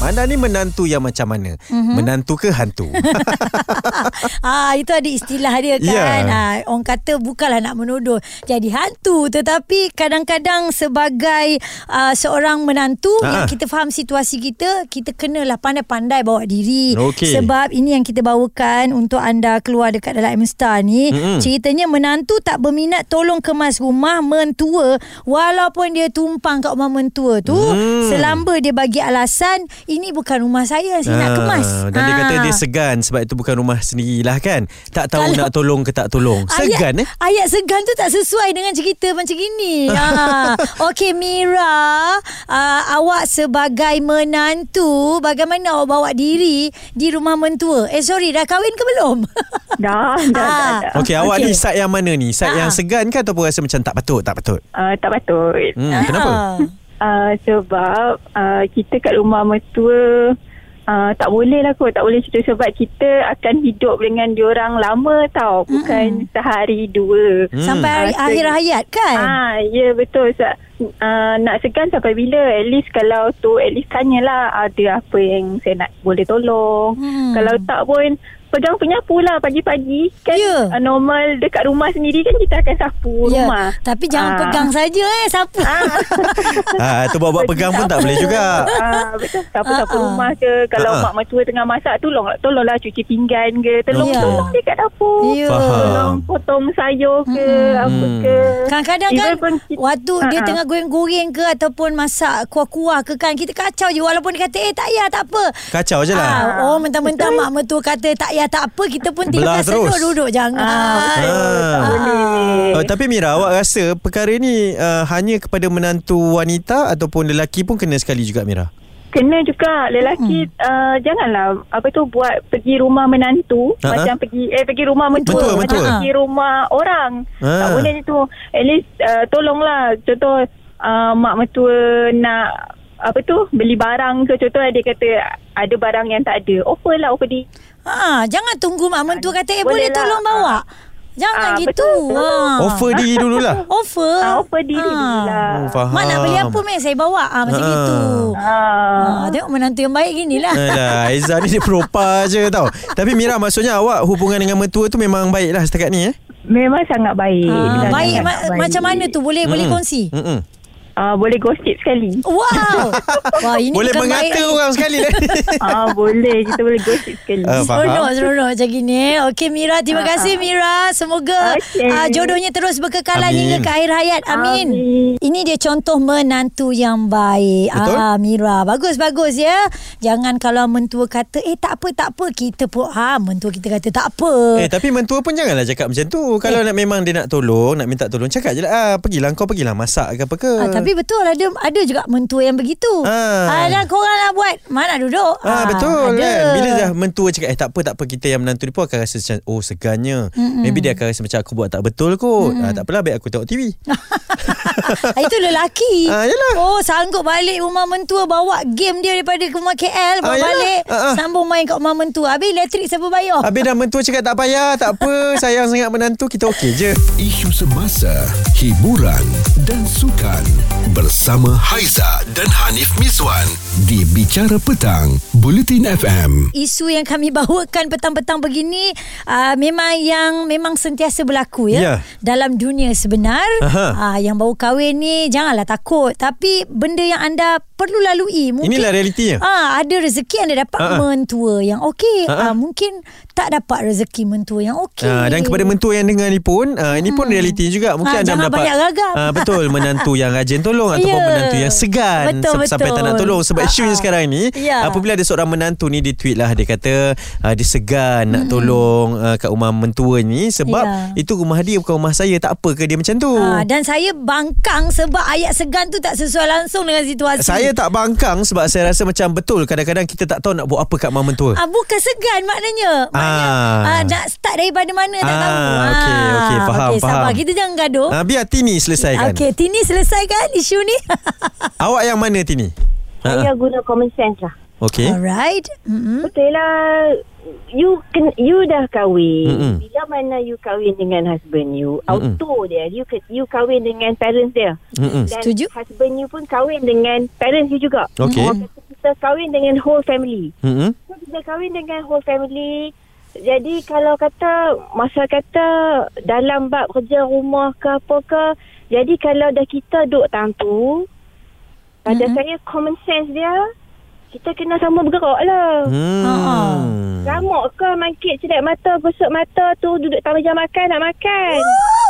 Mana ni menantu yang macam mana? Mm-hmm. Menantu ke hantu? ah itu ada istilah dia kan. Ya. Ah orang kata bukanlah nak menuduh jadi hantu tetapi kadang-kadang sebagai uh, seorang menantu Ah. yang kita faham situasi kita, kita kenalah pandai-pandai bawa diri. Okey. Sebab ini yang kita bawakan untuk anda keluar dekat dalam M-Star ni. Mm-mm. Ceritanya menantu tak berminat tolong kemas rumah mentua walaupun dia tumpang kat rumah mentua tu Hmm. selamba dia bagi alasan ini bukan rumah saya saya nak Ah, kemas. Dan dia kata Ah. dia segan sebab itu bukan rumah sendirilah kan. Tak tahu Kalau- nak tolong ke tak tolong. Segan ayat, eh? Ayat segan tu tak sesuai dengan cerita macam gini. ha. Okey Mira, uh, awak sebagai menantu, bagaimana awak bawa diri di rumah mentua? Eh sorry, dah kahwin ke belum? Dah, dah, dah, Ah. dah. Okey, awak Okey. ni side yang mana ni? Side Ah. yang segan ke ataupun rasa macam tak patut, tak patut? Uh, tak patut. Hmm, kenapa? Ah. Uh, sebab uh, kita kat rumah mertua uh, tak boleh lah kot. Tak boleh cerita sebab kita akan hidup dengan diorang lama tau. Bukan sehari dua. Hmm. Sampai hari, Ah, akhir hayat kan? Ah, ya betul. So, uh, nak segan sampai bila? At least kalau tu, at least tanyalah ada apa yang saya nak boleh tolong. Hmm. Kalau tak pun, pegang penyapu lah pagi-pagi. Kan Ya. uh, normal dekat rumah sendiri kan kita akan sapu Ya, rumah. tapi jangan Ah. pegang saja eh sapu. Ah, tu bawa-bawa pegang pun tak boleh juga. Ah, betul. Sapu-sapu Ah, ah. rumah ke. Kalau Ah, ah. mak mertua tengah masak, tolong, tolonglah cuci pinggan ke. Tolong, Ya. tolong dia kat dapur. Ya. Faham. Tolong potong sayur ke. Apa Hmm. ke. Kadang-kadang kan Even pun kita- Waktu dia Ah, ah. tengah goreng-goreng ke Ataupun masak kuah-kuah ke kan Kita kacau je Walaupun dia kata Eh tak payah tak apa Kacau je lah. Ah, oh mentang-mentang mak mertua kata tak payah tak apa kita pun tinggal terus. duduk jangan. Ah, betul. Tak Ah. boleh. Oh, tapi Mira, awak rasa perkara ni uh, hanya kepada menantu wanita ataupun lelaki pun kena sekali juga Mira? Kena juga lelaki Hmm. uh, janganlah apa tu buat pergi rumah menantu Ha-ha. macam pergi eh pergi rumah mentua Mentua, macam mentua. pergi rumah orang. Ha. Tak boleh itu. At least uh, tolonglah contoh uh, mak mentua nak apa tu beli barang ke contoh dia kata ada barang yang tak ada offer lah offer di Ha, jangan tunggu mak mentua kata eh Boleh boleh lah. tolong bawa. Jangan Ah, gitu. betul. Ha. Offer diri dululah. Offer. ah, offer diri Ah. dululah. Oh, faham. Mak nak beli apa meh saya bawa. Ah macam Ah. gitu. Ah. Ha, tengok menantu yang baik ginilah. Alah, Aizah ni dia propa je tau. Tapi Mira maksudnya awak hubungan dengan mertua tu memang baik lah setakat ni eh? Memang sangat baik. Ha, Sangat baik sangat ma- macam mana tu boleh boleh Mm-mm. kongsi? Mm-mm. Ah, boleh gosip sekali. Wow. Wah ini Boleh mengata baik. orang sekali lah. ah, boleh. Kita boleh gosip sekali. Ah. Seronok, seronok macam gini. Okey Mira, terima kasih Mira. Semoga Okey. uh, jodohnya terus berkekalan Amin. hingga ke akhir hayat. Amin. Amin. Ini dia contoh menantu yang baik. Betul. Ah Mira, bagus-bagus ya. Jangan kalau mentua kata eh tak apa tak apa kita pun ha mentua kita kata tak apa. Eh tapi mentua pun janganlah cakap macam tu. Kalau nak memang dia nak tolong, nak minta tolong, cakap je lah. Ah, pergilah kau pergilah masak ke apa ke. Ah, tapi betul ada ada juga mentua yang begitu. Ah. Ah. dan korang nak buat mana duduk. Ah, betul ada. kan Bila dah mentua cakap Eh tak apa tak apa Kita yang menantu dia pun akan rasa macam Oh segannya Mm-mm. Maybe dia akan rasa macam Aku buat tak betul kot ah, Tak apalah Baik aku tengok TV Itu lelaki Ah, yalah. Oh sanggup balik rumah mentua Bawa game dia daripada rumah KL Bawa yalah. balik Ah, ah. Sambung main kat rumah mentua Habis elektrik siapa bayar Habis dah mentua cakap tak payah Tak apa Sayang sangat menantu Kita okey je Isu semasa, hiburan dan sukan bersama Haiza dan Hanif Miswan di Bicara Petang, Buletin FM. Isu yang kami bawakan petang-petang begini uh, Memang yang Memang sentiasa berlaku ya Ya. Dalam dunia sebenar uh, Yang baru kahwin ni Janganlah takut Tapi benda yang anda Perlu lalui Mungkin Inilah realitinya Ah, ada rezeki anda dapat ah. mentua yang okey. Ah. Ah, mungkin tak dapat rezeki mentua yang okey. Ah, dan kepada mentua yang dengar ni pun ah, Ini pun realiti juga Mungkin Ah, anda jangan mendapat banyak ragam. ah, Betul Menantu yang rajin tolong Ataupun Ya. menantu yang segan Betul, sam- Sampai tak betul. nak tolong Sebab Ah, isunya ah. sekarang ni Ya. Apabila ada seorang menantu ni Dia tweet lah Dia kata ah, Dia segan Nak tolong ah, Kat rumah mentua ni Sebab Ya. Itu rumah dia Bukan rumah saya Tak apa ke dia macam tu Ah, dan saya bangkang sebab ayat segan tu tak sesuai langsung dengan situasi. Saya tak bangkang Sebab saya rasa macam Betul kadang-kadang kita tak tahu Nak buat apa kat mak mentua Ah, bukan segan maknanya. Maknanya Ah. ah. nak start daripada mana tak Ah, tahu. okey, okey, faham, okay, sabar. faham. Kita jangan gaduh. ah, Biar Tini selesaikan Okey, Tini selesaikan isu ni. Awak yang mana Tini? Saya guna common sense lah. Okey. Alright. Mm-mm. Betul lah. You ken, you dah kahwin. Mm-mm. Bila mana you kahwin dengan husband you, Mm-mm. auto dia. You ke- you kahwin dengan parents dia. Mm-mm. Dan Setuju. husband you pun kahwin dengan parents you juga. Orang kata kita kahwin dengan whole family. Mm-mm. So, kita kahwin dengan whole family. Jadi kalau kata masa kata dalam bab kerja rumah ke apa ke, jadi kalau dah kita duduk tang tu, pada Mm-mm. saya common sense dia, kita kena sama bergerak lah. Hmm. Ramuk ke mangkit cedak mata, gosok mata tu duduk tak meja makan nak makan.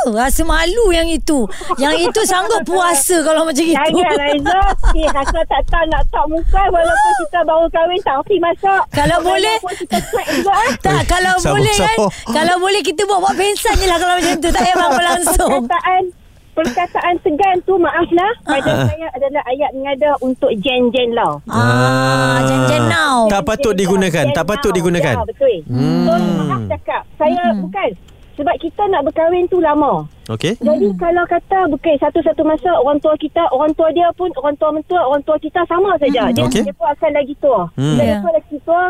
Oh, rasa malu yang itu. Yang itu sanggup puasa kalau macam itu. Jangan Aiza. Eh, rasa tak tahu nak tak muka walaupun kita baru kahwin tak reti masak. Kalau boleh kita juga eh. tak kalau Sabar, boleh kan kalau boleh kita buat buat pensan je lah kalau macam tu tak payah bangun langsung Perkataan perkataan segan tu maaflah pada Ah. saya adalah ayat mengada untuk jen-jen lah. ah jen-jen now Tak patut digunakan. Tak patut digunakan. Ya, betul. Hmm. So, maaf cakap. Saya bukan. Sebab kita nak berkahwin tu lama. Okey. Jadi kalau kata bukan satu-satu masa orang tua kita, orang tua dia pun, orang tua mentua, orang tua kita sama saja. Dia, Okey. dia pun akan lagi tua. Hmm. Bila dia pun lagi tua,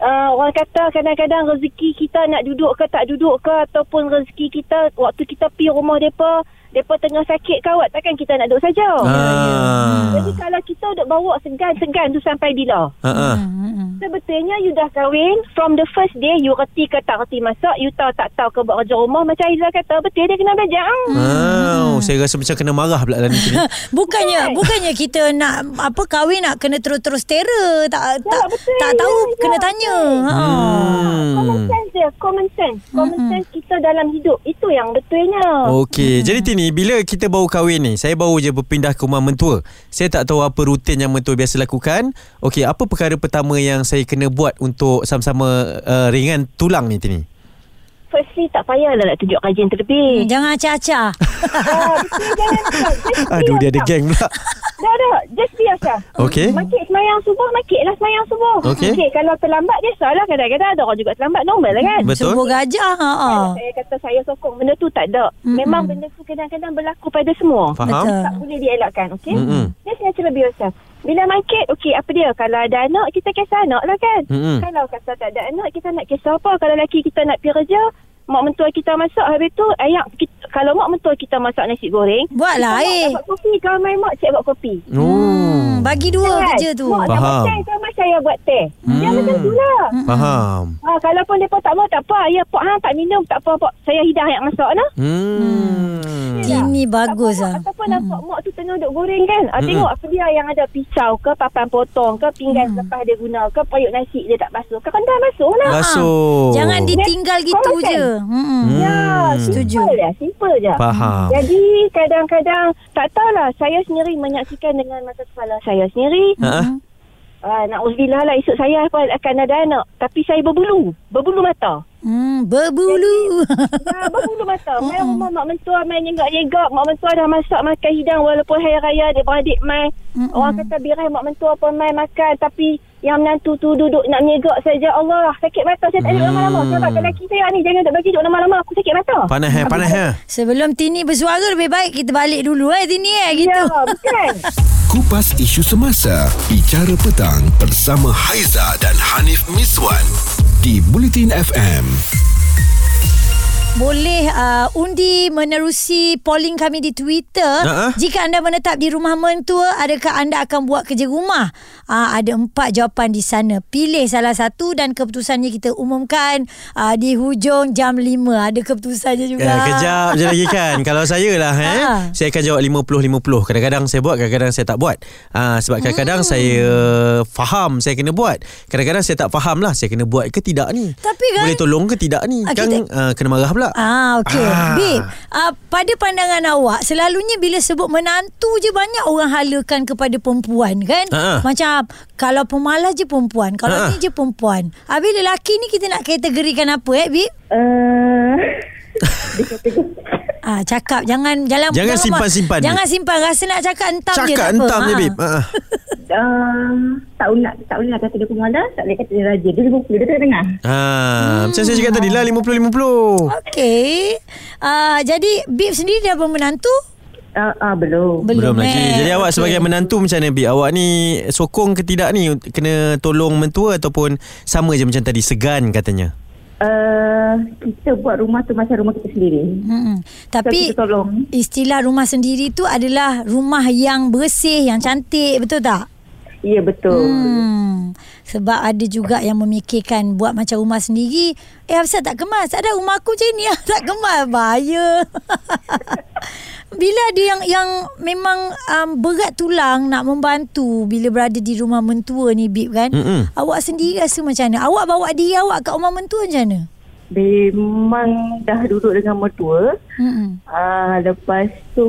uh, orang kata kadang-kadang rezeki kita nak duduk ke tak duduk ke ataupun rezeki kita waktu kita pergi rumah mereka, mereka tengah sakit ke awak, takkan kita nak duduk saja. Ah. Jadi kalau kita duduk bawa segan-segan tu sampai bila? Ha ah. Sebetulnya you dah kahwin From the first day You reti ke tak reti masak You tahu tak tahu ke buat kerja rumah Macam Aizah kata Betul dia kena belajar Ah, saya rasa macam kena marah pula dalam ni. bukannya bukannya kita nak apa kahwin nak kena terus-terus terror tak tak betul. tak tahu Ya, kena ya, tanya ha Common Hmm. sense dia Common sense Common sense kita dalam hidup Itu yang betulnya Okey, jadi Tini, bila kita baru kahwin ni, saya baru je berpindah ke rumah mentua. Saya tak tahu apa rutin yang mentua biasa lakukan. Okey, apa perkara pertama yang saya kena buat untuk sama-sama uh, ringan tulang ni Tini? Firstly tak payahlah nak tunjuk kajian terlebih jangan acah-acah Ah, betul, jangan nak. Just Aduh, dia ada geng pula. Dah dah Just biasa Okey. Makik semayang subuh Makik lah semayang subuh Okey. okay, Kalau terlambat Biasalah kadang-kadang Ada orang juga terlambat Normal lah kan Betul. subuh gajah ha Kalau Saya kata saya sokong Benda tu tak ada Memang benda tu kadang-kadang Berlaku pada semua Faham? Betul. tak boleh dielakkan okey Mm-mm. dia saya cara biasa bila mangkit okey apa dia kalau ada anak kita kisah anak lah kan Mm-mm. kalau kata tak ada anak kita nak kisah apa kalau lelaki kita nak pergi kerja mak mentua kita masak habis tu ayam kita, kalau mak mentua kita masak nasi goreng buatlah kita eh mak buat kopi kalau main mak cik buat kopi Oh. hmm, bagi dua Kan? kerja tu mak dah Faham. mak saya buat teh dia Hmm. macam tu lah Faham. Ha, kalau pun mereka tak mau tak apa ya pak hang tak minum tak apa pak saya hidang yang masak nah Hmm. Ini bagus Ataupun- lah Ataupun nampak mak tu tengah duk goreng kan. Ah, tengok apa dia yang ada pisau ke papan potong ke pinggan selepas dia guna ke periuk nasi dia tak basuh. Ke rendah basuh lah. Basuh. Jangan ditinggal gitu Common je hmm. Ya, Setuju. simple je. Simple je. Faham. Jadi kadang-kadang tak tahulah saya sendiri menyaksikan dengan mata kepala saya sendiri. Ha? Ah, na'udzubillah lah esok saya pun akan ada anak. Tapi saya berbulu. Berbulu mata. Hmm, berbulu Ya, berbulu mata. Main rumah mak mentua main nyegak-nyegak. Mak mentua dah masak makan hidang walaupun hari raya dia beradik main. Mm-mm. Orang kata birai mak mentua pun main makan. Tapi yang menantu tu duduk nak menyegak saja. Allah, sakit mata. Saya tak duduk lama-lama. Sebab lelaki saya ni jangan duduk bagi duduk lama-lama. Aku sakit mata. Panas eh, panas eh. Sebelum Tini bersuara lebih baik kita balik dulu eh Tini eh gitu. Ya, bukan. Kupas isu semasa, bicara petang bersama Haiza dan Hanif Miswan di Bulletin FM. Boleh uh, undi menerusi polling kami di Twitter. Ha-ha. Jika anda menetap di rumah mentua, adakah anda akan buat kerja rumah? Uh, ada empat jawapan di sana. Pilih salah satu dan keputusannya kita umumkan uh, di hujung jam 5. Ada keputusannya juga. Eh, kejap je lagi kan Kalau saya lah eh, Ha. Saya akan jawab 50-50 Kadang-kadang saya buat Kadang-kadang saya tak buat ha, Sebab kadang-kadang saya Faham Saya kena buat Kadang-kadang saya tak faham lah Saya kena buat ke tidak ni Tapi kan- Boleh tolong ke tidak ni Ah, Kan kita- uh, kena marah pula Ah, okey. Ah. Bib, uh, pada pandangan awak, selalunya bila sebut menantu je banyak orang halakan kepada perempuan kan? Ah, ah. Macam kalau pemalas je perempuan, kalau Ah, ah. ni je perempuan. Habis lelaki ni kita nak kategorikan apa eh, Bib? Uh, Ah, cakap jangan jangan Jangan simpan-simpan. Jangan simpan rasa nak cakap entam je Cakap tak apa. entam je Ah. Bib ha. uh, tak nak tak boleh nak kata dia pemalas, tak boleh kata dia rajin. Dia 50 dia tengah. ha. Macam saya cakap tadi lah 50-50 Okey. Uh, jadi Bib sendiri dah bermenantu? Ah, ah, belum. Belum, lagi. eh. Jadi awak Okey. sebagai menantu macam mana Bi? Awak ni sokong ke tidak ni kena tolong mentua ataupun sama je macam tadi segan katanya? Uh, kita buat rumah tu macam rumah kita sendiri. So, Tapi kita tolong. istilah rumah sendiri tu adalah rumah yang bersih, yang cantik, betul tak? Ya, betul. Hmm. Sebab ada juga yang memikirkan buat macam rumah sendiri. Eh, asal tak kemas? Ada rumah aku macam ni, tak kemas. Bahaya. bila ada yang yang memang um, berat tulang nak membantu bila berada di rumah mentua ni, Bib kan? Mm-mm. Awak sendiri rasa macam mana? Awak bawa diri awak kat rumah mentua macam mana? Memang dah duduk dengan mertua. Hmm. Uh, lepas tu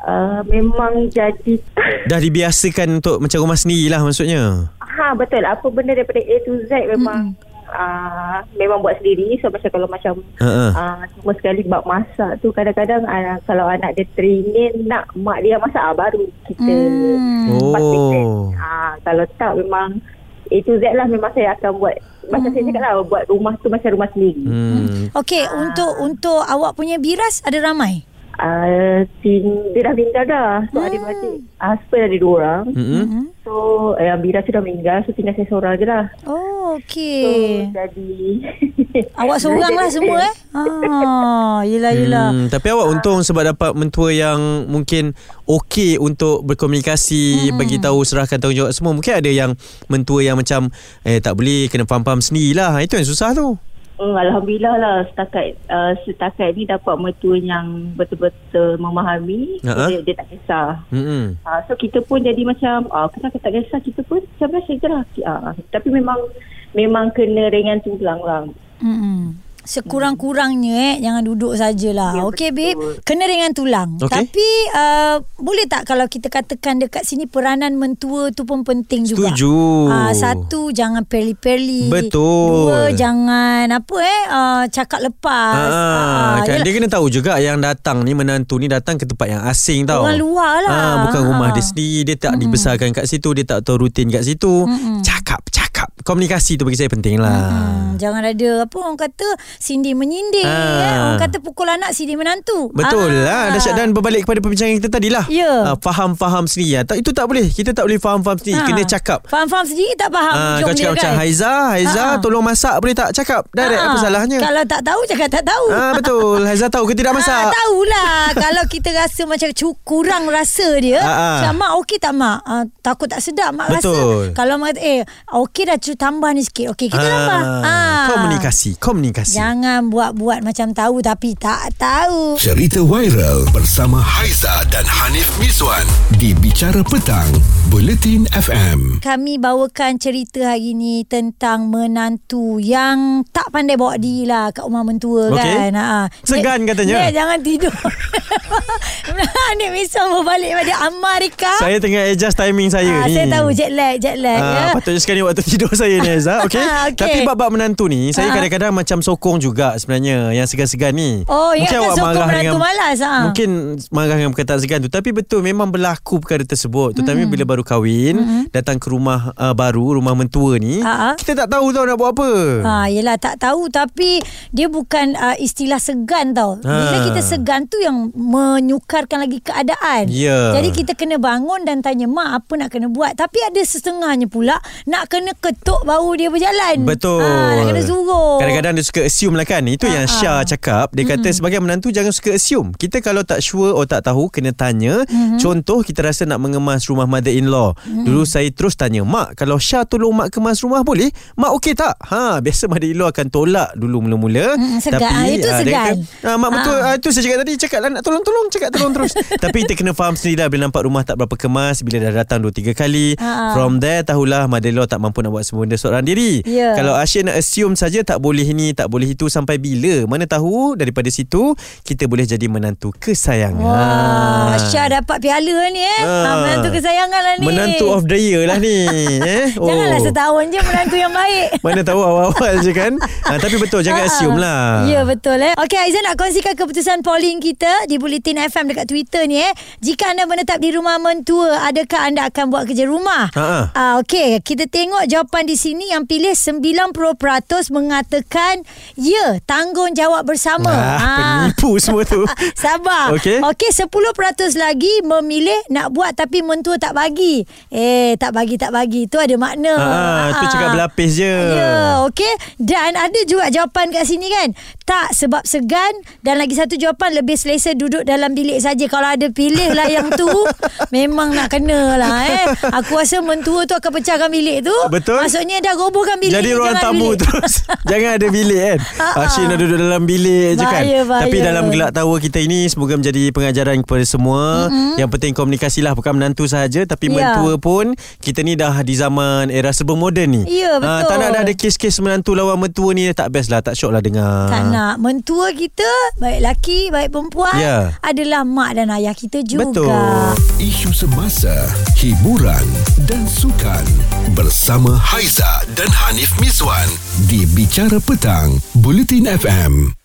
uh, memang jadi Dah dibiasakan untuk macam rumah sendiri lah maksudnya. ha betul apa benda daripada A to Z memang uh, memang buat sendiri so macam kalau macam Ha-ha. uh, cuma sekali bab masak tu kadang-kadang uh, kalau anak dia teringin nak mak dia masak ah, baru kita Hmm. pastikan Oh. uh, kalau tak memang A to Z lah memang saya akan buat macam saya cakap lah buat rumah tu macam rumah sendiri Hmm. Okey, untuk untuk awak punya biras ada ramai? Uh, tin, dia dah meninggal dah So hmm. adik-adik Husband ada dua orang. Hmm. So uh, Bira tu dah meninggal So tinggal saya seorang je lah Oh, So okey. jadi Awak seorang lah semua eh? Ah, yelah yelah. Hmm, tapi awak untung sebab dapat mentua yang mungkin okey untuk berkomunikasi, hmm. bagi tahu serahkan tanggungjawab semua. Mungkin ada yang mentua yang macam eh tak boleh kena faham-faham sendirilah. Itu yang susah tu. Hmm, Alhamdulillah lah setakat uh, setakat ni dapat mertua yang betul-betul memahami Ha-ha. dia, dia tak kisah. Hmm. Uh, so kita pun jadi macam uh, kenapa tak kisah kita pun macam biasa je lah. Uh, tapi memang memang kena ringan tulang lah. Mm-mm. Sekurang-kurangnya eh Jangan duduk sajalah Ya, Okey betul. babe Kena ringan tulang Okey. Tapi uh, Boleh tak Kalau kita katakan Dekat sini Peranan mentua tu pun penting juga Setuju. Ah, Satu Jangan perli-perli Betul. Dua Jangan Apa eh uh, Cakap lepas Ah, kan yelah. dia kena tahu juga yang datang ni menantu ni datang ke tempat yang asing tau. Orang luar lah. Ah, bukan rumah Ah. dia sendiri, dia tak mm dibesarkan kat situ, dia tak tahu rutin kat situ. Mm-mm. Cakap, cakap. Komunikasi tu bagi saya penting lah. Hmm, jangan ada apa orang kata sindir menyindir Ah. eh. Orang kata pukul anak sindir menantu. Betul Ah. lah Dahsyat dan berbalik kepada perbincangan kita tadi lah Ya. Ah, Faham-faham sendiri lah. Tak- Itu tak boleh Kita tak boleh faham-faham sendiri Ah. Kena cakap Faham-faham sendiri tak faham Ah, hujung Kau dia cakap macam kan? Haiza Haiza Ah. tolong masak Boleh tak cakap Direct Ah, apa salahnya Kalau tak tahu cakap tak tahu. Ah Betul Haiza tahu ke tidak Ah, masak tahulah Kalau kita rasa macam kurang rasa dia Ah, ah. Macam mak okey tak mak ah, Takut tak sedap mak Betul. rasa Kalau mak kata eh okey dah tambah ni sikit Okey kita tambah ah. Komunikasi Komunikasi Jangan buat-buat macam tahu Tapi tak tahu Cerita viral bersama Haiza dan Hanif Miswan di Bicara Petang, Buletin FM. Kami bawakan cerita hari ni tentang menantu yang tak pandai bawa diri lah kat rumah mentua Okey. kan. Ha. Segan Nek- katanya. Nek, jangan tidur. Nek Misal berbalik pada Amerika. Saya tengah adjust timing saya Ah, ni saya tahu jet lag, jet lag. ya. Ah, patutnya sekarang ni waktu tidur saya ni Haiza okay? Ah, okey. Tapi bab-bab menantu ni Saya Ah. kadang-kadang macam sokong juga sebenarnya Yang segan-segan ni Oh, ingatkan awak sokong marah menantu malas, ah. Mungkin marah dengan perkataan segan tu Tapi betul memang berlaku perkara tersebut Terutama Hmm. bila baru kahwin Datang ke rumah uh, baru Rumah mentua ni Ah, ah. Kita tak tahu tau nak buat apa Ha, yelah tak tahu tapi dia bukan uh, istilah segan tau. Bila Ha. kita segan tu yang menyukarkan lagi keadaan. Ya. Jadi kita kena bangun dan tanya mak apa nak kena buat. Tapi ada setengahnya pula nak kena ketuk baru dia berjalan. Betul Ha, nak kena suruh. Kadang-kadang dia suka assume lah kan Itu yang Ah, Syah ah. cakap Dia kata sebagai menantu Jangan suka assume Kita kalau tak sure Atau tak tahu Kena tanya Mhm. Contoh kita rasa nak mengemas rumah mother-in-law Dulu saya terus tanya Mak kalau Syah tolong mak kemas rumah boleh? Mak okey tak? Ha, Biasa mother-in-law akan tolak dulu mula-mula Mm, segan. Ah, itu ah, dia segan. kata, ah, Mak betul Ah. ah. Itu saya cakap tadi Cakap lah nak tolong-tolong Cakap tolong terus Tapi kita kena faham sendiri lah Bila nampak rumah tak berapa kemas Bila dah datang 2-3 kali Ah. From there tahulah Mother-in-law tak mampu nak buat semua benda seorang diri Ya. Kalau Asyik nak assume saja tak boleh ini, tak boleh itu sampai bila? Mana tahu daripada situ kita boleh jadi menantu kesayangan. Wah, Syah dapat piala ni eh. Ah. Ha, menantu kesayangan lah ni. Menantu of the year lah ni. eh? Janganlah setahun je menantu yang baik. Mana tahu awal-awal je kan. Ha, tapi betul jangan Ah, assume lah. Ya betul eh. Okey Aizan nak kongsikan keputusan polling kita di Bulletin FM dekat Twitter ni eh. Jika anda menetap di rumah mentua, adakah anda akan buat kerja rumah? Ha, ha. Ah okey, kita tengok jawapan jawapan di sini yang pilih 90% mengatakan ya, tanggungjawab bersama. Ah, penipu semua tu. Sabar. Okey. Okey, 10% lagi memilih nak buat tapi mentua tak bagi. Eh, tak bagi tak bagi. Tu ada makna. Ah, tu cakap berlapis je. Ya, okey. Dan ada juga jawapan kat sini kan. Tak sebab segan dan lagi satu jawapan lebih selesa duduk dalam bilik saja. Kalau ada pilih lah yang tu, memang nak kena lah eh. Aku rasa mentua tu akan pecahkan bilik tu. Betul. Maksudnya dah robohkan bilik. Jadi ruang jangan tamu bilik. terus Jangan ada bilik kan Ah, ah. Asyik nak duduk dalam bilik je kan Bahaya, bahaya. Tapi dalam gelak tawa kita ini Semoga menjadi pengajaran kepada semua mm-hmm. Yang penting komunikasi lah Bukan menantu sahaja Tapi Ya. mentua pun Kita ni dah di zaman Era serba moden ni Ya, Ah, betul. Tak nak dah ada kes-kes menantu lawan mentua ni Tak best lah Tak syok lah dengar Tak nak Mentua kita Baik laki Baik perempuan Ya. Adalah mak dan ayah kita juga Betul. Isu semasa, hiburan dan sukan bersama Haiza dan Hanif Miswan di Bicara Petang, Bulletin FM.